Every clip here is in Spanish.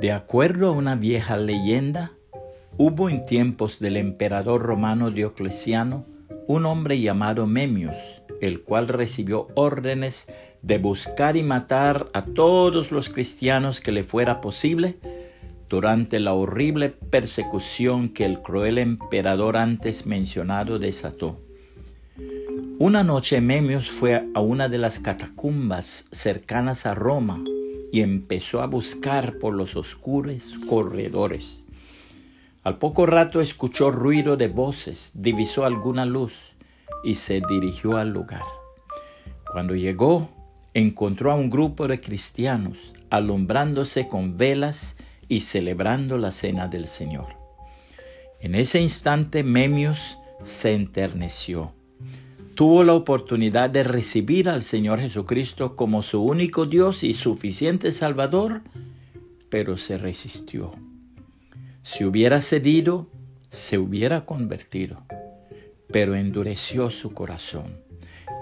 De acuerdo a una vieja leyenda, hubo en tiempos del emperador romano Diocleciano un hombre llamado Memmius, el cual recibió órdenes de buscar y matar a todos los cristianos que le fuera posible durante la horrible persecución que el cruel emperador antes mencionado desató. Una noche Memmius fue a una de las catacumbas cercanas a Roma y empezó a buscar por los oscuros corredores. Al poco rato escuchó ruido de voces, divisó alguna luz y se dirigió al lugar. Cuando llegó, encontró a un grupo de cristianos alumbrándose con velas y celebrando la cena del Señor. En ese instante Memmius se enterneció. Tuvo la oportunidad de recibir al Señor Jesucristo como su único Dios y suficiente Salvador, pero se resistió. Si hubiera cedido, se hubiera convertido, pero endureció su corazón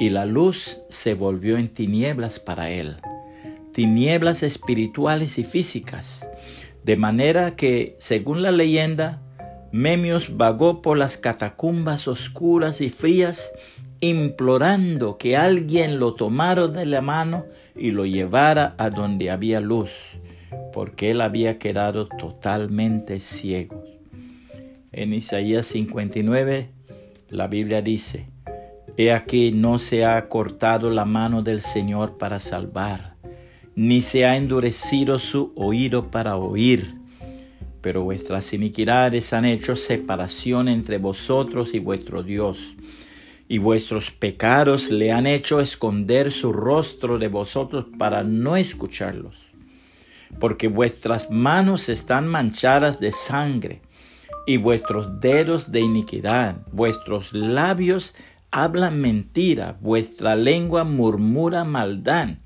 y la luz se volvió en tinieblas para él, tinieblas espirituales y físicas, de manera que, según la leyenda, Memios vagó por las catacumbas oscuras y frías, implorando que alguien lo tomara de la mano y lo llevara a donde había luz, porque él había quedado totalmente ciego. En Isaías 59, la Biblia dice, He aquí no se ha cortado la mano del Señor para salvar, ni se ha endurecido su oído para oír. Pero vuestras iniquidades han hecho separación entre vosotros y vuestro Dios, y vuestros pecados le han hecho esconder su rostro de vosotros para no escucharlos. Porque vuestras manos están manchadas de sangre, y vuestros dedos de iniquidad, vuestros labios hablan mentira, vuestra lengua murmura maldad.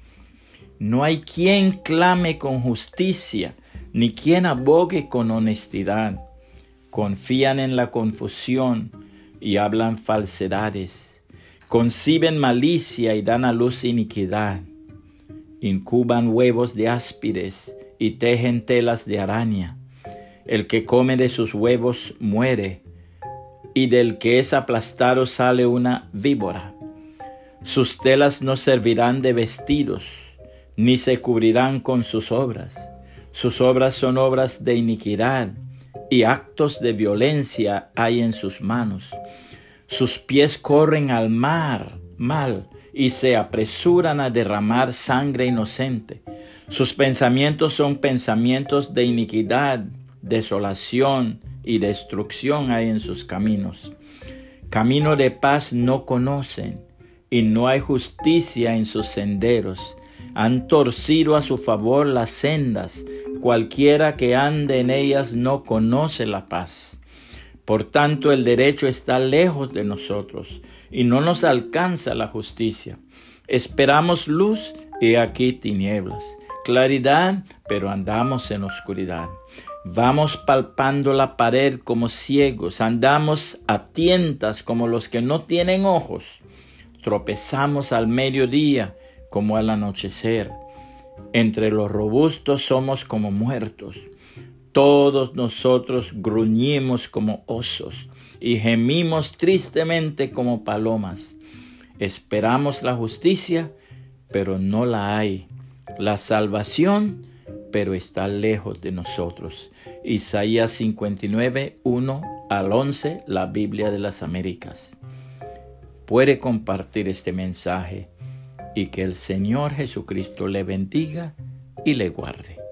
No hay quien clame con justicia, ni quien abogue con honestidad. Confían en la confusión y hablan falsedades. Conciben malicia y dan a luz iniquidad. Incuban huevos de áspides y tejen telas de araña. El que come de sus huevos muere y del que es aplastado sale una víbora. Sus telas no servirán de vestidos, ni se cubrirán con sus obras. Sus obras son obras de iniquidad, y actos de violencia hay en sus manos. Sus pies corren al mar, mal, y se apresuran a derramar sangre inocente. Sus pensamientos son pensamientos de iniquidad, desolación, y destrucción hay en sus caminos. Camino de paz no conocen y no hay justicia en sus senderos. Han torcido a su favor las sendas, cualquiera que ande en ellas no conoce la paz. Por tanto, el derecho está lejos de nosotros y no nos alcanza la justicia. Esperamos luz y aquí tinieblas, claridad, pero andamos en oscuridad. Vamos palpando la pared como ciegos, andamos a tientas como los que no tienen ojos, tropezamos al mediodía como al anochecer. Entre los robustos somos como muertos. Todos nosotros gruñimos como osos y gemimos tristemente como palomas. Esperamos la justicia, pero no la hay. La salvación, pero está lejos de nosotros. Isaías 59, 1 al 11, la Biblia de las Américas. Puede compartir este mensaje y que el Señor Jesucristo le bendiga y le guarde.